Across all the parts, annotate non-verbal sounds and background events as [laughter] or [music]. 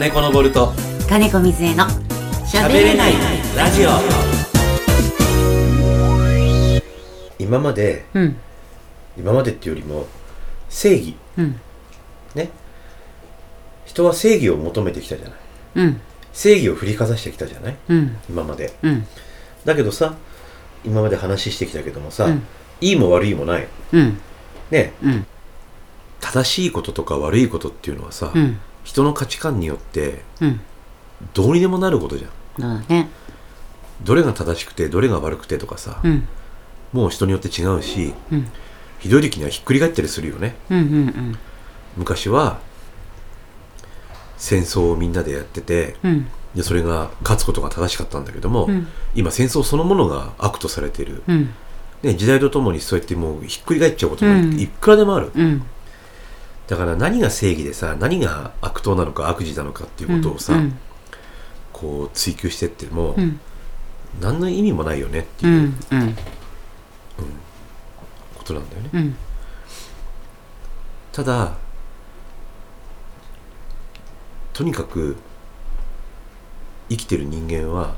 金子のボルト。金子水江の喋れないラジオ。今までうん。今までっていうよりも正義。うん。ね。人は正義を求めてきたじゃない。うん。正義を振りかざしてきたじゃない。うん。今まで。うん。だけどさ今まで話してきたけどもさ、うん。いいも悪いもない。うん。ね。うん。正しいこととか悪いことっていうのはさ、うん人の価値観によってうん。どうにでもなることじゃん。そうだね。どれが正しくてどれが悪くてとかさ、うん。もう人によって違うしうん。ひどい時にはひっくり返ったりするよね。うんうん昔は戦争をみんなでやっててうん。でそれが勝つことが正しかったんだけども、うん。今戦争そのものが悪とされている、うん。ね、時代とともにそうやってもうひっくり返っちゃうことがうん。いくらでもある、うんだから何が正義でさ何が悪党なのか悪事なのかっていうことをさ、うんこう追求してっても、うん。何の意味もないよねってういうん。うんことなんだよね、うん。ただとにかく生きてる人間は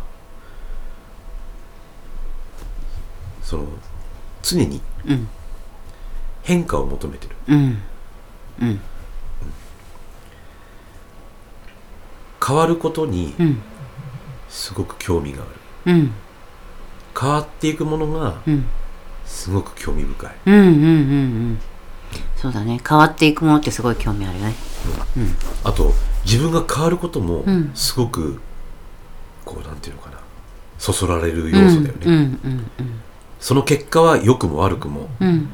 その常にうん。変化を求めてる。うんうん。変わることにうん。すごく興味がある。うん。変わっていくものがうん。すごく興味深い。うんうんうんうん。そうだね。変わっていくものってすごい興味あるね。あと自分が変わることもうん。すごくこうなんていうのかな。そそられる要素だよね、うんうんその結果は良くも悪くもうんうん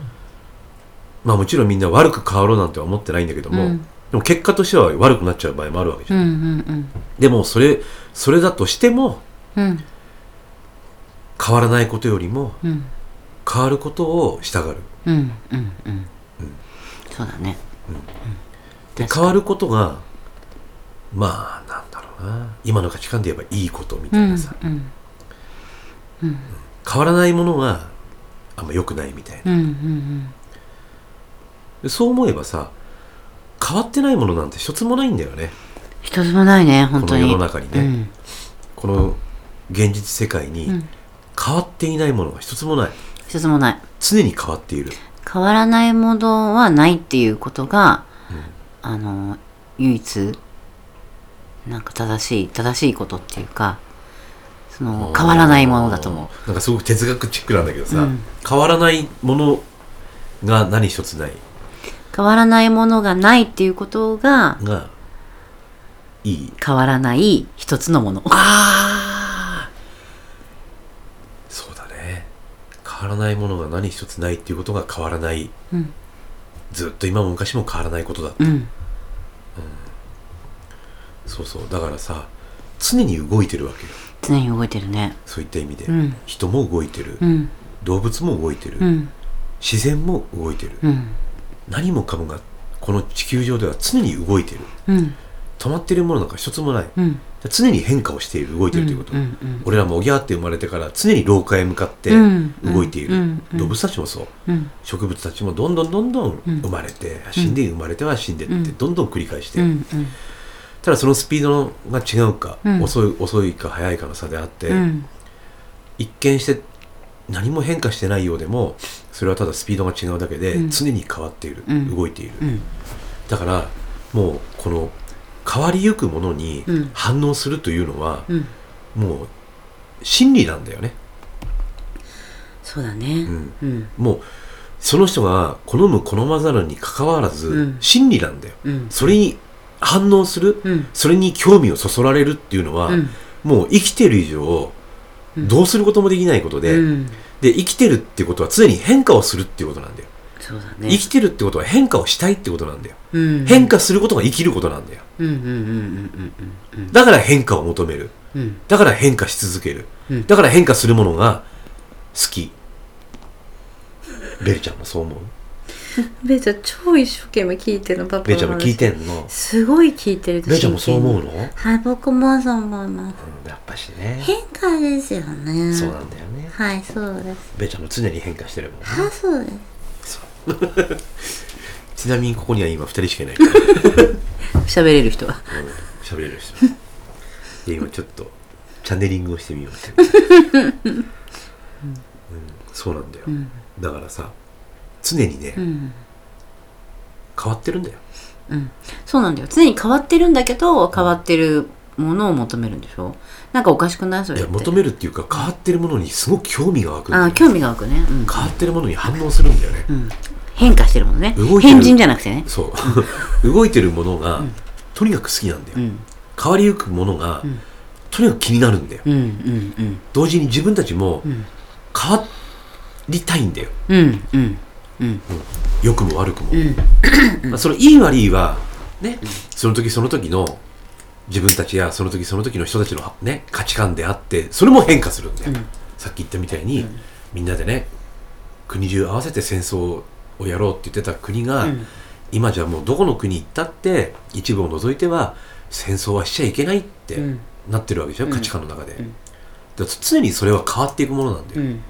まあもちろんみんな悪く変わろうなんては思ってないんだけども、うん。でも結果としては悪くなっちゃう場合もあるわけじゃん、うんうんでもそれそれだとしてもうん。変わらないことよりもうん。変わることをしたがる。うんうんうん。そうだね。で確かに。変わることがまあなんだろうな。今の価値観で言えばいいことみうんたいなさ、うん変わらないものがあんま良くないみたいな。うんうんでそう思えばさ変わってないものなんて一つもないんだよね。一つもないね本当に。この世の中にね。うん。この現実世界にうん。変わっていないものが一つもない。一つもない。常に変わっている。変わらないものはないっていうことが、あの唯一なんか正しい正しいことっていうかその変わらないものだと思う。なんかすごく哲学チックなんだけどさ、うん。変わらないものが何一つない変わらないものがないっていうことががいい。変わらない一つのもの。ああそうだね。変わらないものが何一つないっていうことが変わらない。うん。ずっと今も昔も変わらないことだうん。そうそう。だからさ常に動いてるわけよ。常に動いてるね。そういった意味で、うん。人も動いてる、うん。動物も動いてる、うん。自然も動いてる、うん何もかもがこの地球上では常に動いてる。うん。止まってるものなんか一つもない。うん。常に変化をしている動いてるということ、うんうん。俺らもおぎゃーって生まれてから常に廊下へ向かってうん動いている、うんうん動物たちもそう。うん。植物たちもどんどんどんどんうん。生まれて、死んで生まれては死んでって、うん。どんどん繰り返して、うん。ただそのスピードが違うか、うん。遅い遅いか早いかの差であって、うん。一見して何も変化してないようでもそれはただスピードが違うだけで、うん。常に変わっている、うん。動いている、うん。だからもうこの変わりゆくものにうん。反応するというのは、うん。もう真理なんだよね、そうだね。もうその人が好む好まざるにかかわらず、うん。真理なんだよ。うん。それに反応する、うん。それに興味をそそられるっていうのは、うん。もう生きてる以上うんどうすることもできないことで、うん。で生きてるってことは常に変化をするっていうことなんだよ、そうだね。生きてるってことは変化をしたいってことなんだよ、うん。変化することが生きることなんだよ。うんうんうんうんうんうん。だから変化を求める。うん。だから変化し続ける、うん。だから変化するものが好き。ベルちゃんもそう思う？[laughs] ベイちゃん超一生懸命聞いてるのパパベルちゃんも聞いてんんの？すごい聞いてるベルちゃんもそう思うの？の、うん、はい僕もそう思います。やっぱしね。変化ですよね。そうなんだよね。はいそうです。ベルちゃんも常に変化してるもんね。はいそうです。[laughs] ちなみにここには今2人しかいないから。[laughs] 喋れる人は。喋れる人。で今ちょっとチャネリングをしてみようって、うんそうなんだよ、うん。だからさ常にね、うん。変わってるんだよ。うん。そうなんだよ。常に変わってるんだけど変わってるものを求めるんでしょ？なんかおかしくない？それって。いや求めるっていうか変わってるものにすごく興味が湧くあ興味が湧くね、うん。変わってるものに反応するんだよね、うん、変化してるものね。動いてる。変人じゃなくてね。そう。[laughs] 動いてるものが、とにかく好きなんだよ、うん。変わりゆくものが、ん。とにかく気になるんだよ。うんうん同時に自分たちもん。変わりたいんだよ、うんうんうん。うん良くも悪くも、ん。まあ、そのいい悪いはね、その時その時の自分たちやその時その時の人たちの、ね、価値観であってそれも変化するんだよ、うん。さっき言ったみたいに、みんなでね国中合わせて戦争をやろうって言ってた国が、うん。今じゃもうどこの国行ったって一部を除いては戦争はしちゃいけないってうん。なってるわけでしょ、うん。価値観の中で、常にそれは変わっていくものなんだよ、うん。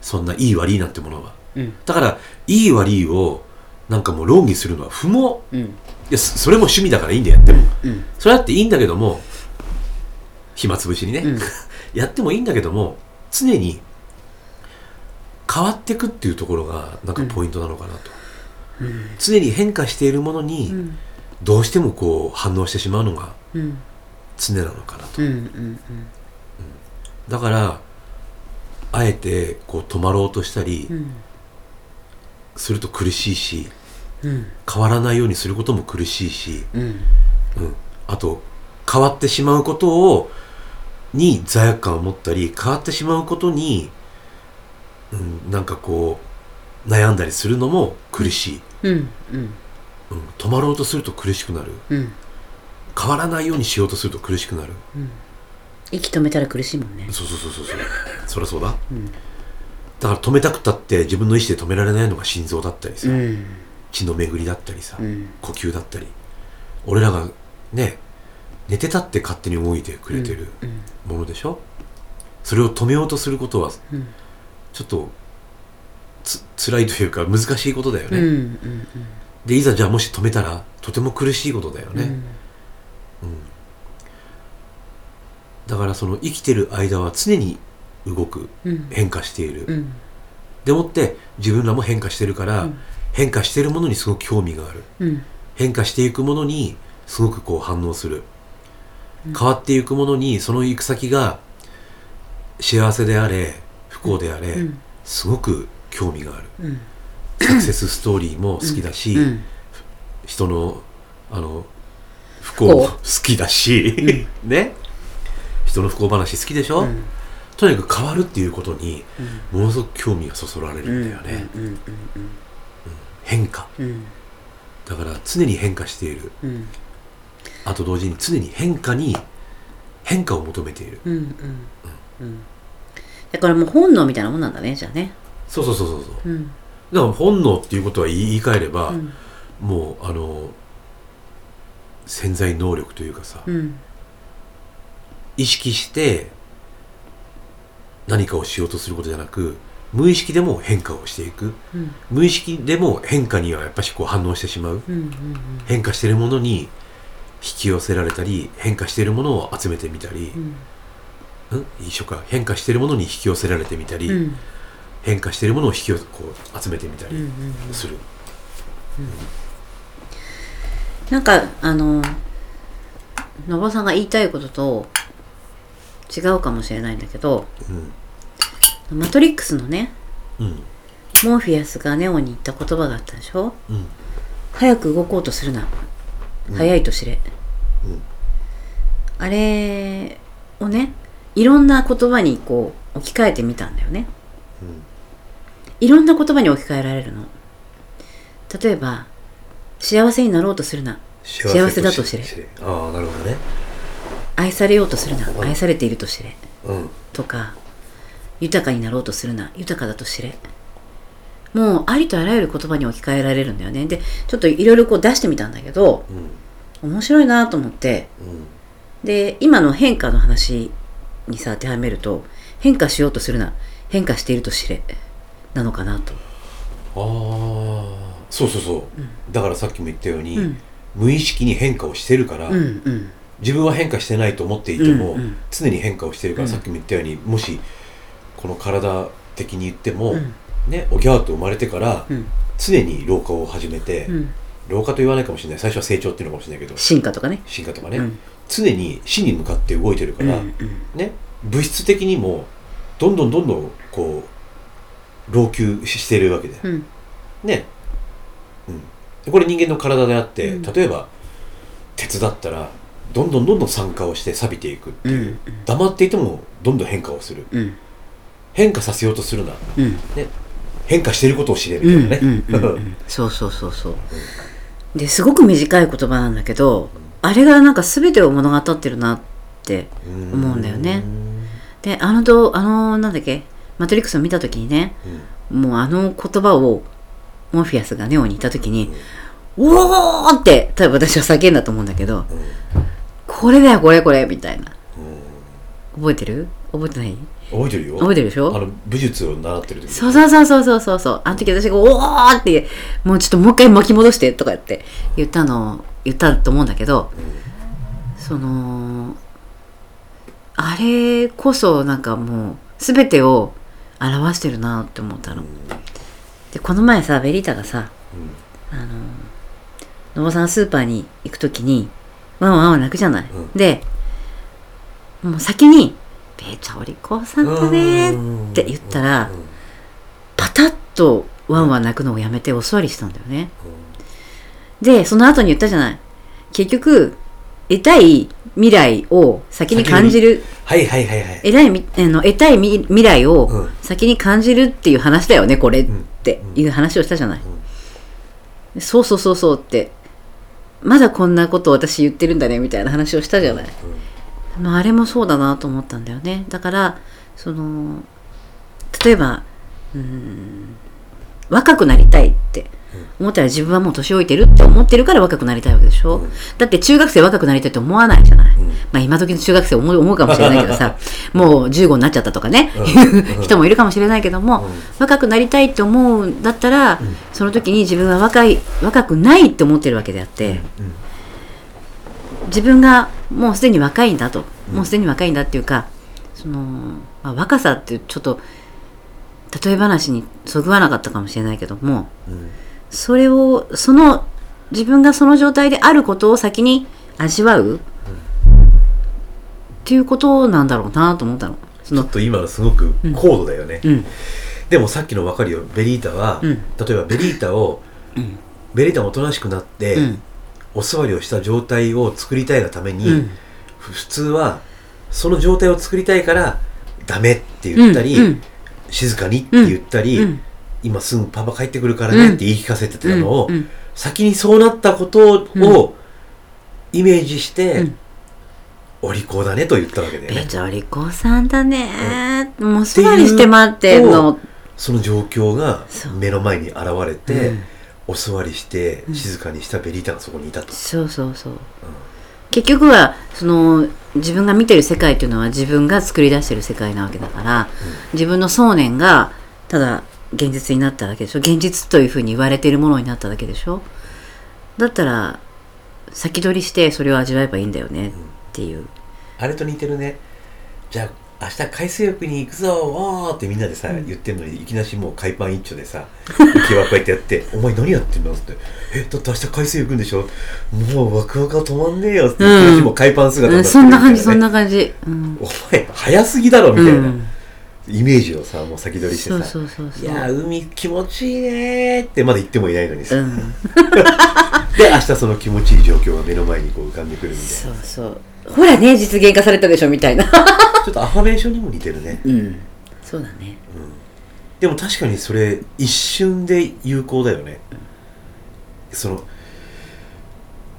そんないい悪いなんてものはうん。だからいい悪いをなんかもう論議するのは不毛。うん。いやそそれも趣味だからいいんだよやっても、うん。それだっていいんだけども暇つぶしにね、うん。[laughs] やってもいいんだけども常に変わっていくっていうところがなんかポイントなのかなと、常に変化しているものにうん。どうしてもこう反応してしまうのがうん。常なのかなと。だからあえてこう止まろうとしたりうんすると苦しいしうん。変わらないようにすることも苦しいし、うん。うん、あと変わってしまうことをに罪悪感を持ったり変わってしまうことに、うん、なんかこう悩んだりするのも苦しい、うん。うん。うん、止まろうとすると苦しくなる。うん。変わらないようにしようとすると苦しくなる。息止めたら苦しいもんね。そうそうそうそうそう。そりゃそうだ。うんだから止めたくたって自分の意思で止められないのが心臓だったりさ、うん。血の巡りだったりさ、うん。呼吸だったり。俺らがね寝てたって勝手に動いてくれてるうん。ものでしょ？それを止めようとすることはうん。ちょっとつ辛いというか難しいことだよね、うんうんでいざじゃあもし止めたらとても苦しいことだよね、うん。だからその生きてる間は常に動くうん。変化している、うん。でもって自分らも変化してるから、うん。変化してるものにすごく興味がある。うん。変化していくものにすごくこう反応する、変わっていくものにその行く先が幸せであれ不幸であれ、うん。すごく興味がある。うん。サクセスストーリーも好きだし、うん。人のあの不幸も好きだし、[laughs] ね。人の不幸話好きでしょ、うんとにかく変わるっていうことにものすごく興味がそそられるんだよね、変化うんうんだから常に変化している。うん。あと同時に常に変化に変化を求めている。うんうん。うん。だからもう本能みたいなもんなんだねじゃあね。そうそうそうそうそう。うん。だから本能っていうことは言い換えれば、うん。もうあの潜在能力というかさ、うん。意識して何かをしようとすることじゃなく無意識でも変化をしていく。うん。無意識でも変化にはやっぱしこう反応してしまう。うんうん変化しているものに引き寄せられたり変化しているものを集めてみたりう、ん。うん、一緒か。変化しているものに引き寄せられてみたり、うん。変化しているものを引きこう集めてみたりうんうんする、なんかあののぼさんが言いたいことと違うかもしれないんだけどマトリックスのねうん。モーフィアスがネオに言った言葉があったでしょ？うん。早く動こうとするな。早いと知れ、うん。あれをねいろんな言葉にこう置き換えてみたんだよね。いろんな言葉に置き換えられるの。例えば幸せになろうとするな。幸せだと知れああなるほどね愛されようとするな。うん。愛されていると知れ。うん。とか豊かになろうとするな。豊かだと知れ。もうありとあらゆる言葉に置き換えられるんだよね。でちょっといろいろこう出してみたんだけどうん。面白いなと思って。うん。で今の変化の話にさ当てはめると変化しようとするな。変化していると知れ。なのかなと。ああそうそうそう、だからさっきも言ったように、うん。無意識に変化をしてるから、うんうん自分は変化してないと思っていても、常に変化をしてるから、うん。さっきも言ったようにもしこの体的に言っても、うん。ねおぎゃーと生まれてから、うん。常に老化を始めて、うん。老化と言わないかもしれない。最初は成長っていうのかもしれないけど進化とかね。進化とかね、うん。常に死に向かって動いてるから、ね物質的にもどんどんどんどんこう老朽してるわけで、うん。ね、うん、これ人間の体であって、うん。例えば鉄だったらどんどんどんどん酸化をして錆びていくっていう、うん。黙っていてもどんどん変化をする。うん。変化させようとするな、うん。ね、変化してることを知れみうんたいなね、うんうん。[laughs] うん。そうそうそうそう。ですごく短い言葉なんだけどあれがなんか全てを物語ってるなって思うんだよね。であのどあのなんだっけ？マトリックスを見た時にねうん。もうあの言葉をモーフィアスがネオにいた時に「うおー!」って多分私は叫んだと思うんだけど「これだよこれこれ」みたいな。覚えてる？覚えてない？覚えてるよ。覚えてるでしょ？あの武術を習ってる時。そうそうそうそうそうそう。そうあの時私が「おー!」ってもうちょっともう一回巻き戻してとかって言ったの言ったと思うんだけどそのあれこそなんかもう全てを表してるなって思ったの。でこの前さベリータがさあの野間さんスーパーに行く時にワンワンワン泣くじゃない。うん。でもう先に「ベーチャお利口さんだね」って言ったらうん。パタッとワンワン泣くのをやめてお座りしたんだよね。でその後に言ったじゃない。結局得たい未来を先に感じる。はいはいはいはい。得たいみあの得たい未未来をうん。先に感じるっていう話だよねこれっていう話をしたじゃない。そうそうそうそうってまだこんなことを私言ってるんだねみたいな話をしたじゃない。まあ、あれもそうだなと思ったんだよね。だからその例えばうーん若くなりたいって。思ったら自分はもう年老いてるって思ってるから若くなりたいわけでしょ、うん。だって中学生若くなりたいって思わないじゃない、うん。まあ今時の中学生思う思うかもしれないけどさ [laughs] もう15になっちゃったとかね、うん。[laughs] 人もいるかもしれないけども、うん。若くなりたいって思うんだったら、ん。その時に自分は若い若くないって思ってるわけであって、うん。自分がもうすでに若いんだと、うん。もうすでに若いんだっていうかその、まあ、若さってちょっと例え話にそぐわなかったかもしれないけどもうん。それをその自分がその状態であることを先に味わう、っていうことなんだろうなと思ったの。ちょっと今のすごく高度だよね、うん。でもさっきの分かるよ。ベリータは、うん。例えばベリータをうん。ベリータがおとなしくなって、うん。お座りをした状態を作りたいがために、普通はその状態を作りたいからダメって言ったり、うん静かにって言ったり、うん。今すぐパパ帰ってくるからねって言い聞かせてたのを、うん。うん。先にそうなったことをイメージして、うん。お利口だねと言ったわけだよね。えじゃあお利口さんだね、もう座りして待ってんのその状況が目の前に現れて、うん。お座りしてん。静かにしたベリータがそこにいたと、そうそうそう、結局はその自分が見てる世界っていうのは自分が作り出してる世界なわけだから、自分の想念がただ現実になっただけでしょ。現実というふうに言われているものになっただけでしょ。だったら先取りしてそれを味わえばいいんだよねっていう、あれと似てるね。じゃあ明日海水浴に行くぞおーってみんなでさ、言ってんのにいきなしもう海パン一丁でさ浮輪こうやってやって「[laughs] お前何やってんの?」って「えだって明日海水浴行くんでしょ？もうワクワクが止まんねえよ」って、うん。もう海パン姿にうん、なってそんな感じそんな感じ、うん。お前早すぎだろみたいな、うん。イメージをさもう先取りしてさ。いやー海気持ちいいねーってまだ言ってもいないのにさ、うん。[laughs] で明日その気持ちいい状況が目の前にこう浮かんでくるみたいそうそうほらね実現化されたでしょみたいな。な [laughs] ちょっとアファメーションにも似てるね。うん。そうだね。でも確かにそれ一瞬で有効だよね。その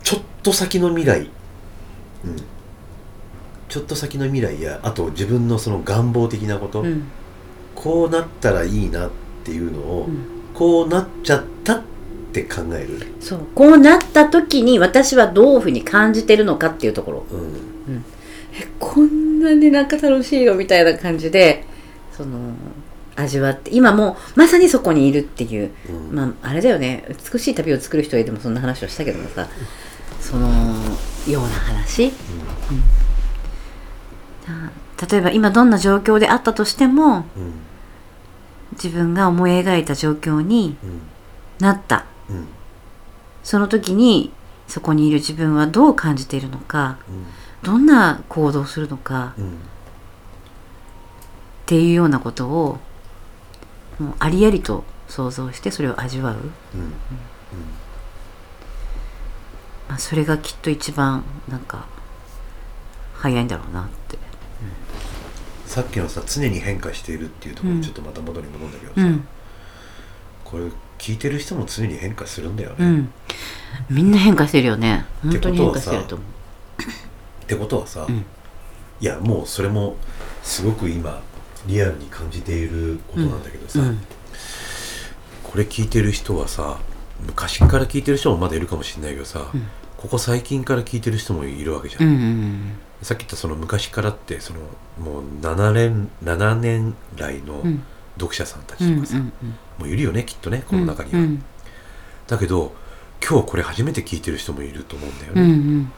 ちょっと先の未来。うん。ちょっと先の未来やあと自分のその願望的なこと、うん。こうなったらいいなっていうのを、うん。こうなっちゃったって考える、そう。こうなった時に私はどういうふうに感じてるのかっていうところ。うん、えこんなになんか楽しいよみたいな感じでその味わって今もうまさにそこにいるっていう。うん。まああれだよね。美しい旅を作る人へでもそんな話をしたけどもさ。そのような話、うん。例えば今どんな状況であったとしてもうん。自分が思い描いた状況にうん。なったうん。その時にそこにいる自分はどう感じているのかどんな行動をするのかうんっていうようなことをもうありありと想像してそれを味わう、あ、それがきっと一番なんか早いんだろうなって。さっきのさ常に変化しているっていうところうんにちょっとまた戻り戻るんだけどさ、うん。これ聞いてる人も常に変化するんだよね、っうん、みんな変化してるよね。本当に変化してると思てことはさ、うん。いやもうそれもすごく今リアルに感じていることなんだけどさ、う、うん。これ聞いてる人はさ昔から聞いてる人もまだいるかもしれないけどさ、うん。ここ最近から聞いてる人もいるわけじゃん、うんうんさっき言ったその昔からってそのもう7年 ,7 年来のうん読者さんたうんうんちとかさ、もういるよねきっとねこの中には、うんだけど今日これ初めて聞いてる人もいると思うんだようんうね、ん。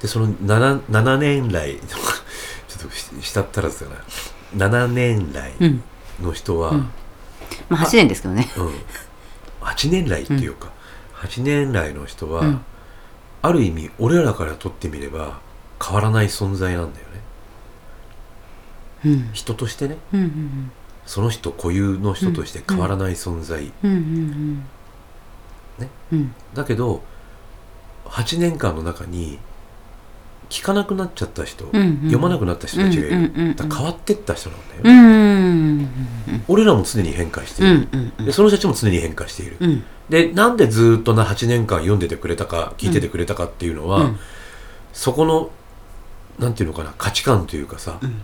でその 7, 7年来 [laughs] ちょっとししたったらずだな。7年来うん。の人は、うん。まあ8年ですけどね。うん、8年来っていうか、8年来の人は、うん。ある意味俺らからとってみれば変わらない存在なんだよね。うん。人としてね。うんうんその人固有の人として変わらない存在、ねうんだけど8年間の中に聞かなくなっちゃった人、うんうん読まなくなった人たちがいる、うんうんうん変わってった人なんだよ、うんうん俺らも常に変化してうんいる、うんうんでその人たちも常に変化している、うん。でなんでずっとな8年間読んでてくれたか聞いててくれたかっていうのは、うん。そこのなんていうのかな価値観というかさ、うん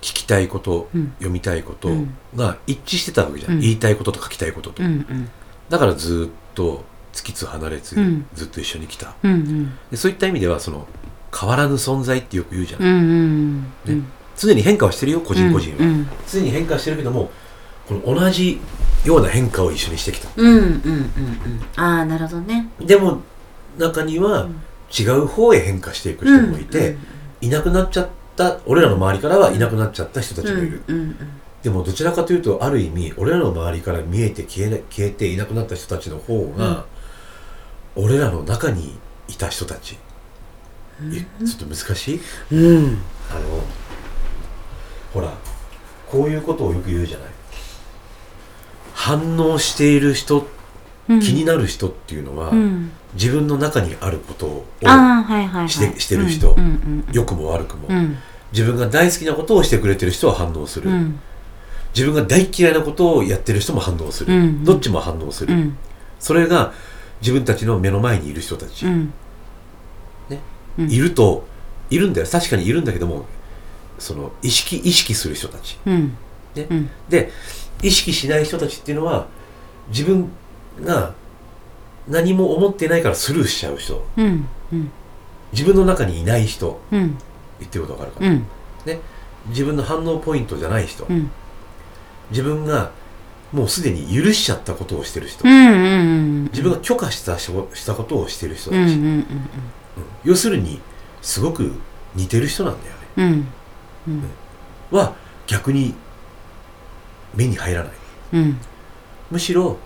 聞きたいこと、うん。読みたいことうん。が一致してたわけじゃん、うん。言いたいことと書きたいことと、うんうん。だからずっと突きつ離れず、うん。ずっと一緒に来た。うんうん。でそういった意味ではその変わらぬ存在ってよく言うじゃん、うんうんね。常に変化はしてるよ個人個人は、うん常に変化してるけどもこの同じような変化を一緒にしてきた。うんうんうんうん。ああなるほどね。でも中には違う方へ変化していく人もいて、いなくなっちゃった俺らの周りからはいなくなっちゃった人たちもいる、うんうんでもどちらかというとある意味俺らの周りから見えて消えな消えていなくなった人たちの方が、俺らの中にいた人たち、えちょっと難しい？うん。あのほらこういうことをよく言うじゃない。反応している人、うん。気になる人っていうのは、うん自分の中にあることをああはいはいはい。してしてる人。うんうん。良くも悪くも、うん。自分が大好きなことをしてくれてる人は反応する、うん。自分が大嫌いなことをやってる人も反応する、うん。どっちも反応する、うん。それが自分たちの目の前にいる人たち、うん。ね。うん。いるといるんだよ。確かにいるんだけどもその意識意識する人たち。うん。ね。うん。で意識しない人たちっていうのは自分が何も思ってないからスルーしちゃう人。うんうん。自分の中にいない人。うん。言ってることわかるかな、うん。ね。自分の反応ポイントじゃない人、うん。自分がもうすでに許しちゃったことをしてる人、うんうん自分が許可したししたことをしてる人たち、うんうんうん要するにすごく似てる人なんだよね。うん。うん。は逆に目に入らない。うん。むしろ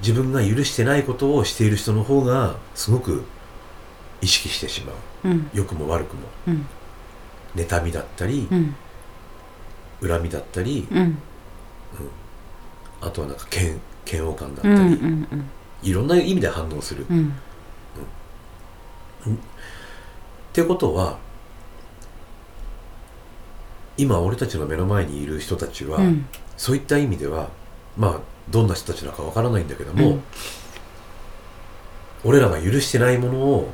自分が許してないことをしている人の方がすごく意識してしまう。うん。良くも悪くも。うん。妬みだったりうん。恨みだったりうん。あとはなんか嫌嫌悪感だったうんうり、ん。いろんな意味で反応する、っうん。てことは今俺たちの目の前にいる人たちは、うん。そういった意味ではまあどんな人たちなのかわからないんだけども、うん。俺らが許してないものを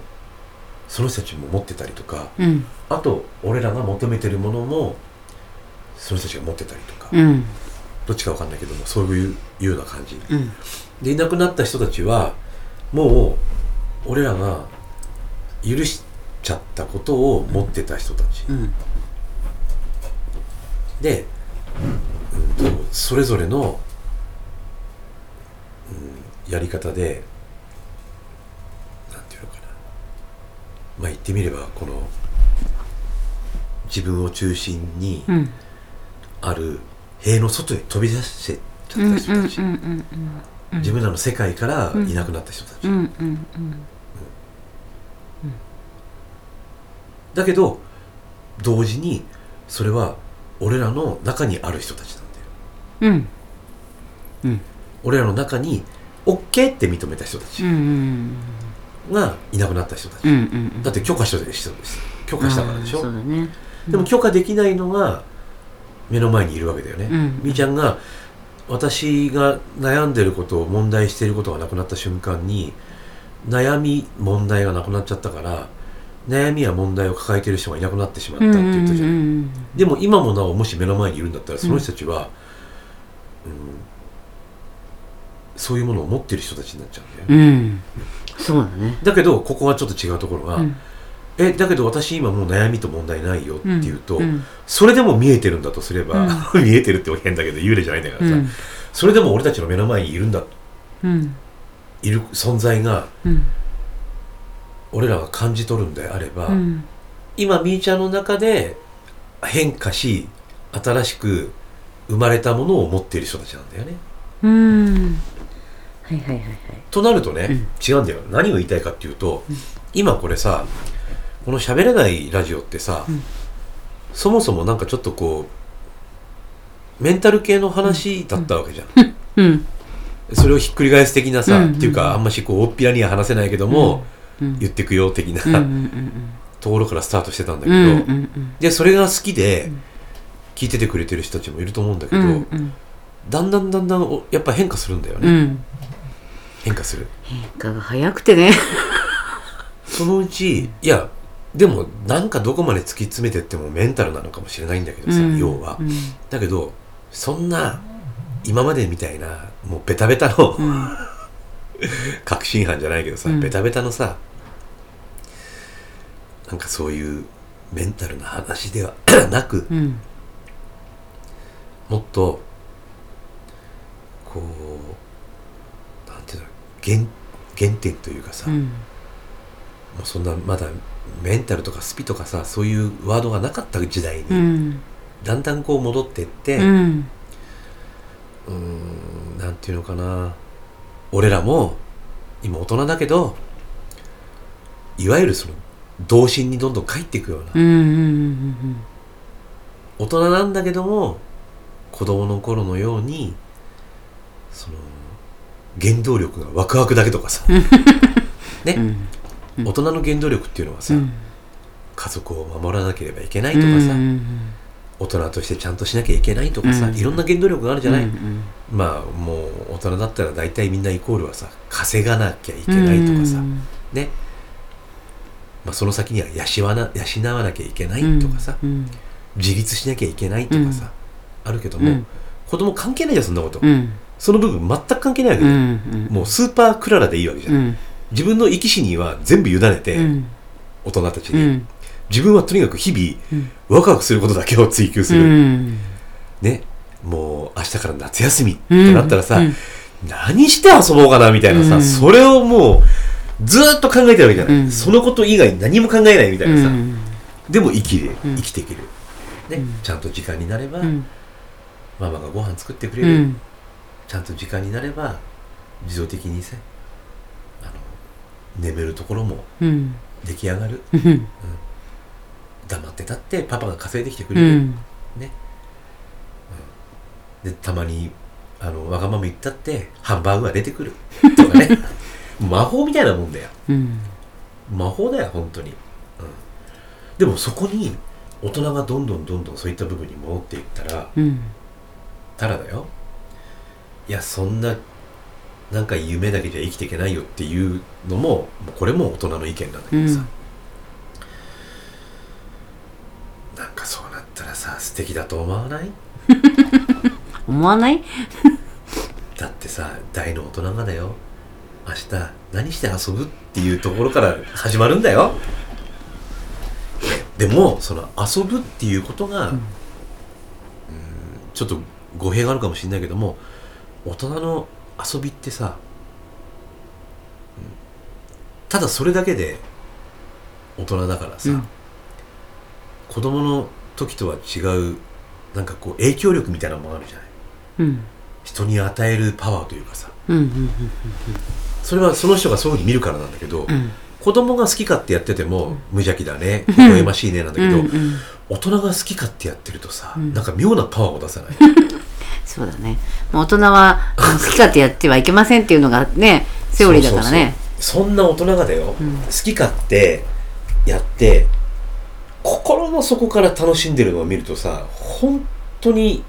その人たちも持ってたりとかうん。あと俺らが求めてるものもその人たちが持ってたりとか、うん。どっちかわかんないけどもそういうような感じ。うん。でいなくなった人たちはもう俺らが許しちゃったことを持ってた人たち、うん。で、うんとそれぞれの、うん、やり方で何て言うのかな。まあ言ってみればこの自分を中心にある塀の外へ飛び出してちゃった人たち。自分らの世界からいなくなった人たち。だけど同時にそれは俺らの中にある人たちなんだよ。うん、うん、俺らの中に OK って認めた人たちうんうんがいなくなった人たち、うんうんだって許可したでしょ許可したからでしょ。ね。でも許可できないのが目の前にいるわけだよね、うん。みーちゃんが私が悩んでることを問題していることがなくなった瞬間に悩み問題がなくなっちゃったから悩みや問題を抱えている人がいなくなってしまったって言ったじゃん,、うんうん。でも今もなおもし目の前にいるんだったらその人たちは、うんそういうものを持ってる人たちになっちゃうんだよね、うん。うんそうだね。だけどここはちょっと違うところが、うん。えだけど私今もう悩みと問題ないよって言うと、うん。それでも見えてるんだとすれば、[laughs] 見えてるって変だけど幽霊じゃないんだからさ、うん。それでも俺たちの目の前にいるんだうん。いる存在がうん。俺らが感じ取るんであれば、うん。今みーちゃんの中で変化し新しく生まれたものを持っている人たちなんだよね。うんはいはいはいはい。となるとね、違うんだよ。何を言いたいかっていうと、今これさこの喋れないラジオってさ、ん。そもそもなんかちょっとこうメンタル系の話だったわけじゃん。うん。それをひっくり返す的なさ、うん。うんっていうかあんましこう大っぴらには話せないけども、うん。言ってくよ的な、うんうんところからスタートしてたんだけど、うんうんうん。でそれが好きで聞いててくれてる人たちもいると思うんだけど、うんうん。だんだんだんだんおやっぱ変化するんだよね、うん変化する。変化が早くてね。[laughs] そのうちいやでもなんかどこまで突き詰めてってもメンタルなのかもしれないんだけどさ、うん要は、うん。だけどそんな今までみたいなもうベタベタの、うん。確信犯じゃないけどさ、うん。ベタベタのさなんかそういうメンタルな話では [clears throat] なく、うん。もっとこう原原点というかさ、うん。もうそんなまだメンタルとかスピとかさそういうワードがなかった時代に、うん。だんだんこう戻ってって、ううん。ーんなんていうのかな。俺らも今大人だけどいわゆるその童心にどんどん帰っていくような、うんうん。大人なんだけども子供の頃のようにその原動力がワクワクだけとかさ。[laughs] ね、うん。大人の原動力っていうのはさ、うん。家族を守らなければいけないとかさ、うん大人としてちゃんとしなきゃいけないとかさ、うん。いろんな原動力があるじゃない、うんまあもう大人だったら大体みんなイコールはさ稼がなきゃいけないとかさ、うん。ね、まあ、その先には養わな養わなきゃいけないとかさ、うん自立しなきゃいけないとかさ、あるけども、うん。子供関係ないじゃんそんなこと、うんその部分全く関係ないわけうだよ、ん。もうスーパークララでいいわけじゃん、うん。自分の生き死には全部委ねて、うん。大人たちに、うん。自分はとにかく日々、うん。ワクワクすることだけを追求すうる、ん。ね。もう明日から夏休みってなったらさ、うん。何して遊ぼうかなみたいなさ、うん。それをもうずーっと考えてるわけじゃない、うん。そのこと以外何も考えないみたいなさ、うん。でも生きる、うん。生きていける、ね。うん。ちゃんと時間になれば、うん。ママがご飯作ってくれる、うんちゃんと時間になれば自動的にさあの眠るところもうん。出来上がる。うん。黙ってたってパパが稼いできてくうれる、ん。でたまにあのわがまま言ったってハンバーグが出てくる。とかね。[laughs] 魔法みたいなもんだよ。うん。魔法だよ本当に、うん、でもそこに大人がどんどんどんどんそういった部分に戻っていったらうん。たらだよいやそんななんか夢だけじゃ生きていけないよっていうのもこれも大人の意見なんだけどさ、なんかそうなったらさ素敵だと思わない？[laughs] 思わない？[laughs] だってさ大の大人がだよ。明日何して遊ぶっていうところから始まるんだよ。でもその遊ぶっていうことが、うんちょっと語弊があるかもしれないけども大人の遊びってさ、うんただそれだけで大人だからさ、うん。子供の時とは違うなんかこう影響力みたいなものあるじゃない。うん。人に与えるパワーというかさ。それはその人がそういうふうに見るからなんだけど、うん。子供が好き勝手やってても無邪気だね [laughs] 微笑ましいねなんだけど、うんうん。大人が好き勝手やってるとさ、うん。なんか妙なパワーを出さない [laughs] そうだね。もう大人は好き勝手やってはいけませんっていうのがねセオリーだからね。そんな大人がだよ、うん。好き勝手やって心の底から楽しんでるのを見るとさ本当に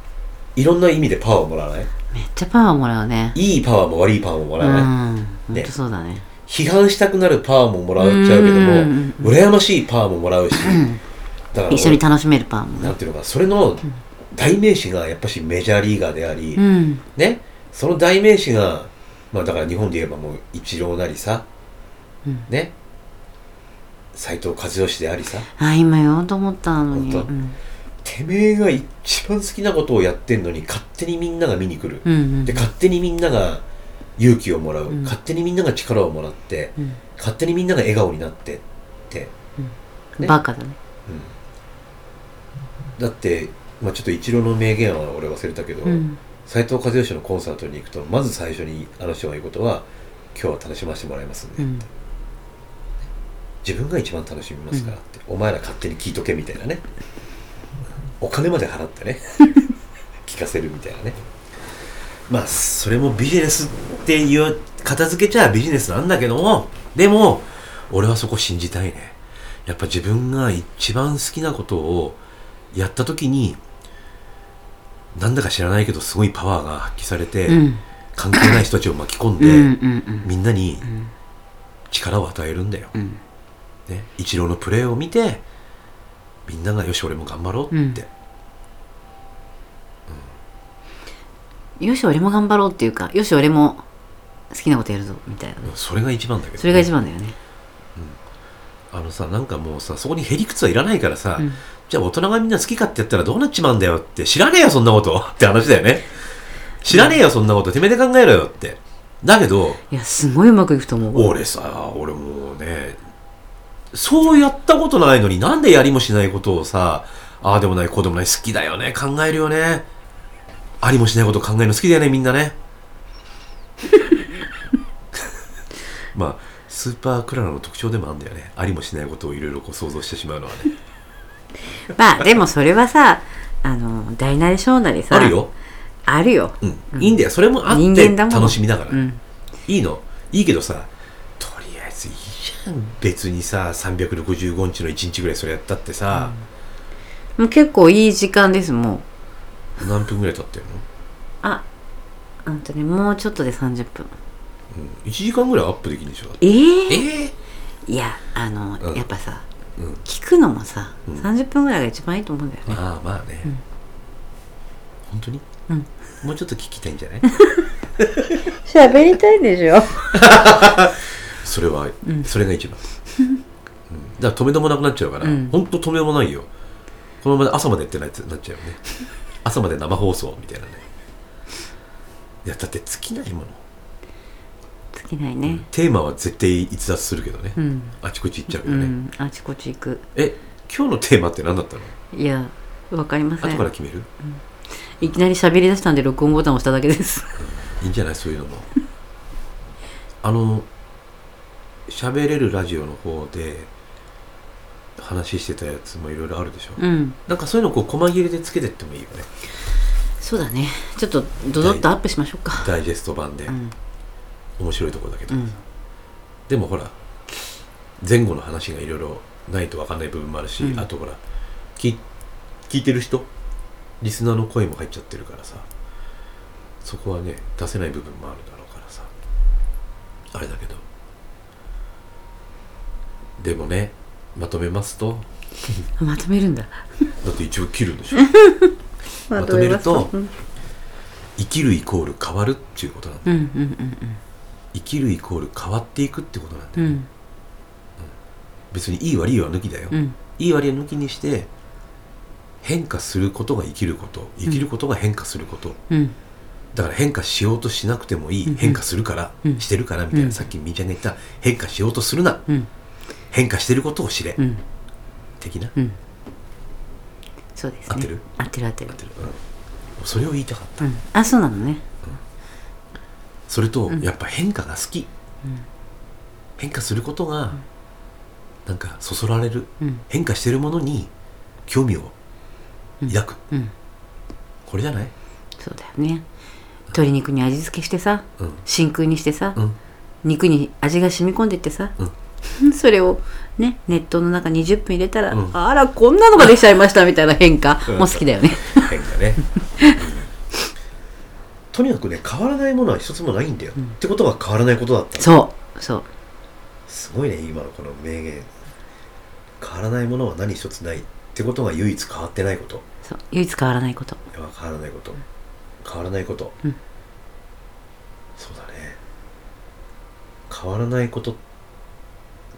いろんな意味でパワーをもらわない？めっちゃパワーもらうね。いいパワーも悪いパワーももうらわない、ん。ほんとそうだね。批判したくなるパワーももらっちゃうけども、うん羨ましいパワーももらうし、だから一緒に楽しめるパワーも。ねなんていうのかそれの代名詞がやっぱしメジャーリーガーであり、うん。ねその代名詞がまあだから日本で言えばもうイチローなりさ、うん。ね斎藤和義でありさ。あ今言おうと思ったのに。うん。てめえが一番好きなことをやってんのに勝手にみんなが見に来る、うんうんで勝手にみんなが勇気をもらう、うん。勝手にみんなが力をもらってうん。勝手にみんなが笑顔になってって、ね。バカだね。だって、まあ、ちょっとイチローの名言は俺忘れたけどうん。斎、藤和義のコンサートに行くとまず最初にあの人が言うことは「今日は楽しませてもらいますんで」うん。自分が一番楽しみますからって、お前ら勝手に聞いとけみたいなね。[laughs] お金まで払ってね。[laughs] 聞かせるみたいなね。まあそれもビジネスっていう片付けちゃビジネスなんだけどもでも俺はそこ信じたいね。やっぱ自分が一番好きなことをやった時になんだか知らないけどすごいパワーが発揮されて、うん。関係ない人たちを巻き込んで、うんうんみんなにん。力を与えるんだよ、うん。ね、イチローのプレーを見てみんながよし俺も頑張ろうって、よし俺も頑張ろうっていうかよし俺も好きなことやるぞみたいな。ねそれが一番だけどね、それが一番だよね。あのさなんかもうさそこにへりくつはいらないからさ、うんじゃあ大人がみんな好き勝手やったらどうなっちまうんだよって知らねえよそんなこと。[laughs] って話だよね。知らねえよそんなこと。てめえで考えろよって。だけどいやすごいうまくいくと思う。俺さ俺もうねそうやったことないのになんでやりもしないことをさああでもないこうでもない好きだよね考えるよね。ありもしないこと考えるの好きだよねみんなね。[laughs] まあスーパークララの特徴でもあるんだよね。ありもしないことをいろいろこう想像してしまうのはね [laughs] まあでもそれはさあの大なり小なりさあるよ、あるよ。うん。いいんだよ。それもあって人間だもん。楽しみだから、うん。いいの。いいけどさとりあえずいいじゃん。別にさ365日の1日ぐらいそれやったってさ、もう結構いい時間ですもう。何分ぐらい経ってるの、あうんとねもうちょっとで30分。うん、1時間ぐらいアップできるんでしょ？えー、ええいやあの、うん。やっぱさうん聞くのもさ、うん。30分ぐらいが一番いいと思うんだよね。まあまあね、うん。本当に、うん。もうちょっと聞きたいんじゃない？[laughs] 喋りたいでしょ。[laughs] それは、うん。それが一番、[laughs] うん、だから止めどもなくなっちゃうから、うん。本当止めどもないよ。このまま朝までってなっちゃなっちゃうよね。朝まで生放送みたいなね。いやだって尽きないもの、尽きないね。テーマは絶対逸脱するけどね、うん、あちこち行っちゃうけうどね、ん、あちこち行く。え今日のテーマって何だったの？いやわかりません。後から決める？いきなり喋り出したんで録音ボタンを押しただけです。いいんじゃない？そういうのも。あの喋れるラジオの方で話してたやつもいろいろあるでしょ、うん。なんかそういうのこう細切れでつけてってもいいよね。そうだね。ちょっとドドッとアップしましょうか。ダイジェスト版で、うん面白いところだけど、うんでもほら前後の話がいろいろないと分かんない部分もあるし、うん。あとほら聞聞いてる人リスナーの声も入っちゃってるからさそこはね出せない部分もあるだろうからさ。あれだけど。でもねまとめますと。[laughs] まとめるんだ。だって一応切るんでしょ。[laughs] まとめると生きるイコール変わるっていうことなんだうんうん生きるイコール変わっていくってことなんだよ、うんうん。別にいい悪いは抜きだよ、うん。いい悪いは抜きにして変化することが生きること。生きることが変化すること、うん。だから変化しようとしなくてもいい、うん変化するから、うん。してるからみたいな、うん。さっきみーちゃんが言った変化しようとするな。うん。変化してることを知れ、うん。的な、うん。そうですね。合ってる合ってる。合ってる。うん。それを言いたかった。うん。あそうなのねそれと、やっぱ変化が好き、変化することが、なんかそそられる、うん。変化してるものに興味を抱く、うん。これじゃない？そうだよね。鶏肉に味付けしてさうん。真空にしてさ、うん。肉に味が染み込んでってさ、う [laughs] それをね熱湯の中に20分入れたら、うん。あらこんなのができちゃいましたみたいな変化うん。も好きだよね。変化ね、[laughs] とにかくね変わらないものは一つもないんだよ、ってことは変わらないことだったそうそう。すごいね今のこの名言。変わらないものは何一つないってことが唯一変わってないこと。そう唯一変わらないこと。変わらないこと。変わらないこと、うん。そうだね。変わらないこと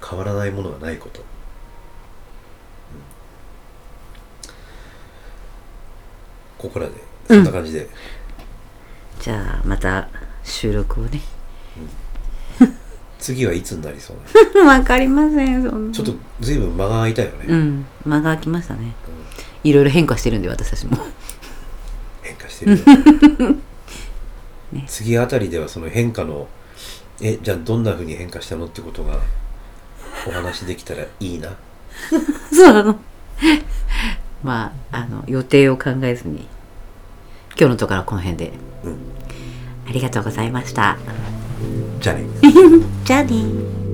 変わらないものがないこと、うん。ここらでそんな感じで、じゃあまた収録をね。次はいつになりそうな [laughs] わかりませんそんな。ちょっと随分間が空いたよね、うん。間が空きましたね。いろいろ変化してるんで私たちも。変化してるよ、[laughs] ね。次あたりではその変化のえじゃあどんな風に変化したのってことがお話できたらいいな？[laughs] そうなの。まああの予定を考えずに今日のところはこの辺で、うん。ありがとうございました。じゃあね。[laughs] じゃあね